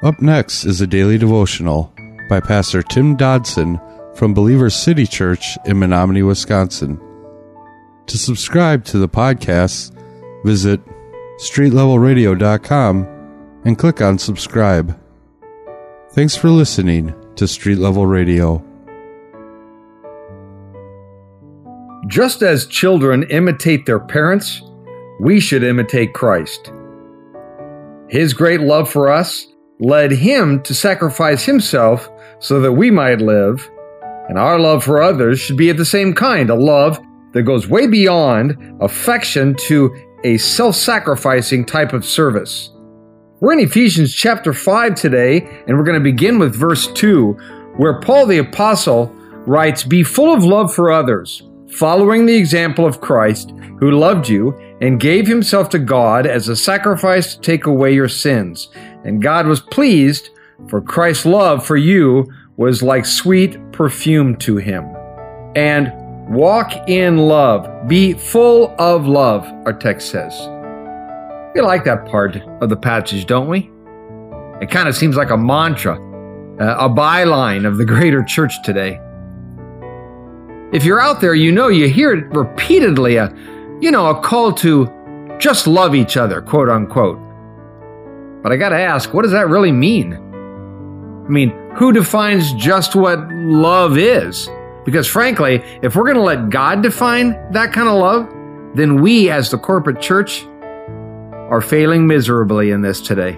Up next is a daily devotional by Pastor Tim Dodson from Believers City Church in Menomonie, Wisconsin. To subscribe to the podcast, visit streetlevelradio.com and click on subscribe. Thanks for listening to Street Level Radio. Just as children imitate their parents, we should imitate Christ. His great love for us led him to sacrifice himself so that we might live, and our love for others should be of the same kind a love that goes way beyond affection to a self sacrificing type of service. We're in Ephesians chapter 5 today, and we're going to begin with verse 2, where Paul the Apostle writes, Be full of love for others following the example of Christ, who loved you and gave himself to God as a sacrifice to take away your sins. And God was pleased, for Christ's love for you was like sweet perfume to him. And walk in love. Be full of love, our text says. We like that part of the passage, don't we? It kind of seems like a mantra, uh, a byline of the greater church today. If you're out there, you know you hear it repeatedly a you know, a call to just love each other, quote unquote. But I got to ask, what does that really mean? I mean, who defines just what love is? Because frankly, if we're to let God define that kind of love, then we as the corporate church are failing miserably in this today.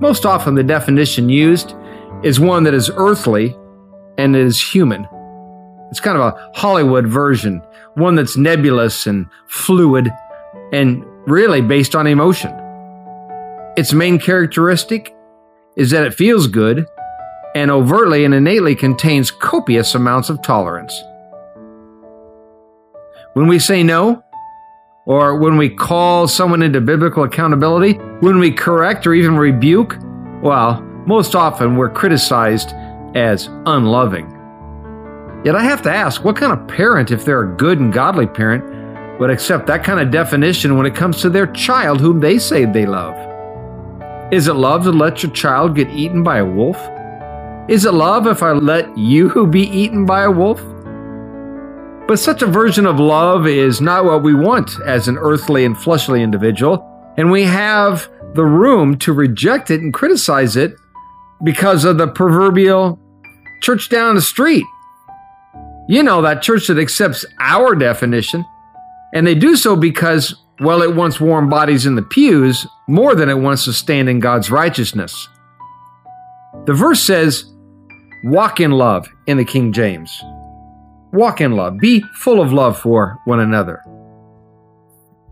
Most often, the definition used is one that is earthly and is human. It's kind of a Hollywood version, one that's nebulous and fluid and really based on emotion. Its main characteristic is that it feels good and overtly and innately contains copious amounts of tolerance. When we say no, or when we call someone into biblical accountability, when we correct or even rebuke, well, most often we're criticized as unloving. Yet I have to ask what kind of parent, if they're a good and godly parent, would accept that kind of definition when it comes to their child whom they say they love? Is it love to let your child get eaten by a wolf? Is it love if I let you be eaten by a wolf? But such a version of love is not what we want as an earthly and fleshly individual, and we have the room to reject it and criticize it because of the proverbial church down the street you know, that church that accepts our definition. And they do so because, well, it wants warm bodies in the pews more than it wants to stand in God's righteousness. The verse says, walk in love in the King James. Walk in love. Be full of love for one another.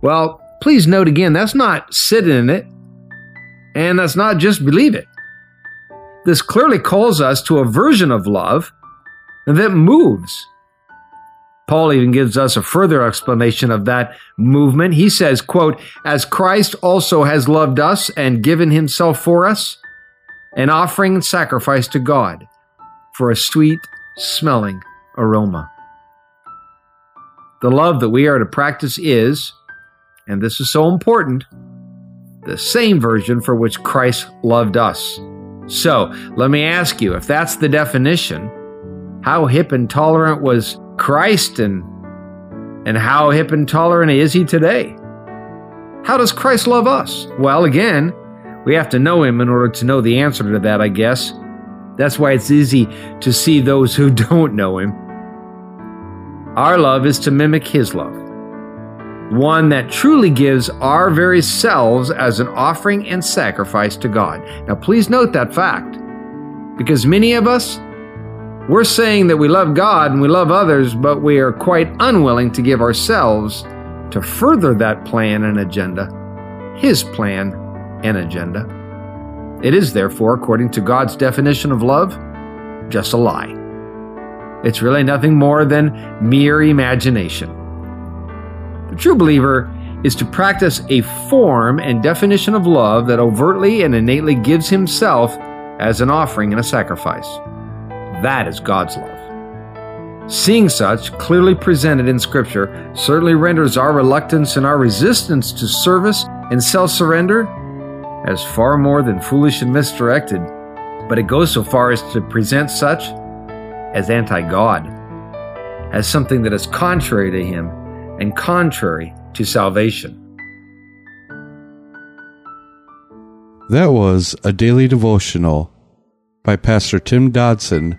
Well, please note again, that's not sit in it, and that's not just believe it. This clearly calls us to a version of love that moves Paul even gives us a further explanation of that movement. He says, quote, as Christ also has loved us and given himself for us, an offering and sacrifice to God for a sweet smelling aroma. The love that we are to practice is, and this is so important, the same version for which Christ loved us. So let me ask you if that's the definition, how hip and tolerant was Christ and and how hip and tolerant is he today? How does Christ love us? Well, again, we have to know him in order to know the answer to that, I guess. That's why it's easy to see those who don't know him. Our love is to mimic his love, one that truly gives our very selves as an offering and sacrifice to God. Now, please note that fact, because many of us we're saying that we love God and we love others, but we are quite unwilling to give ourselves to further that plan and agenda, His plan and agenda. It is, therefore, according to God's definition of love, just a lie. It's really nothing more than mere imagination. The true believer is to practice a form and definition of love that overtly and innately gives himself as an offering and a sacrifice. That is God's love. Seeing such clearly presented in Scripture certainly renders our reluctance and our resistance to service and self surrender as far more than foolish and misdirected, but it goes so far as to present such as anti God, as something that is contrary to Him and contrary to salvation. That was a daily devotional by Pastor Tim Dodson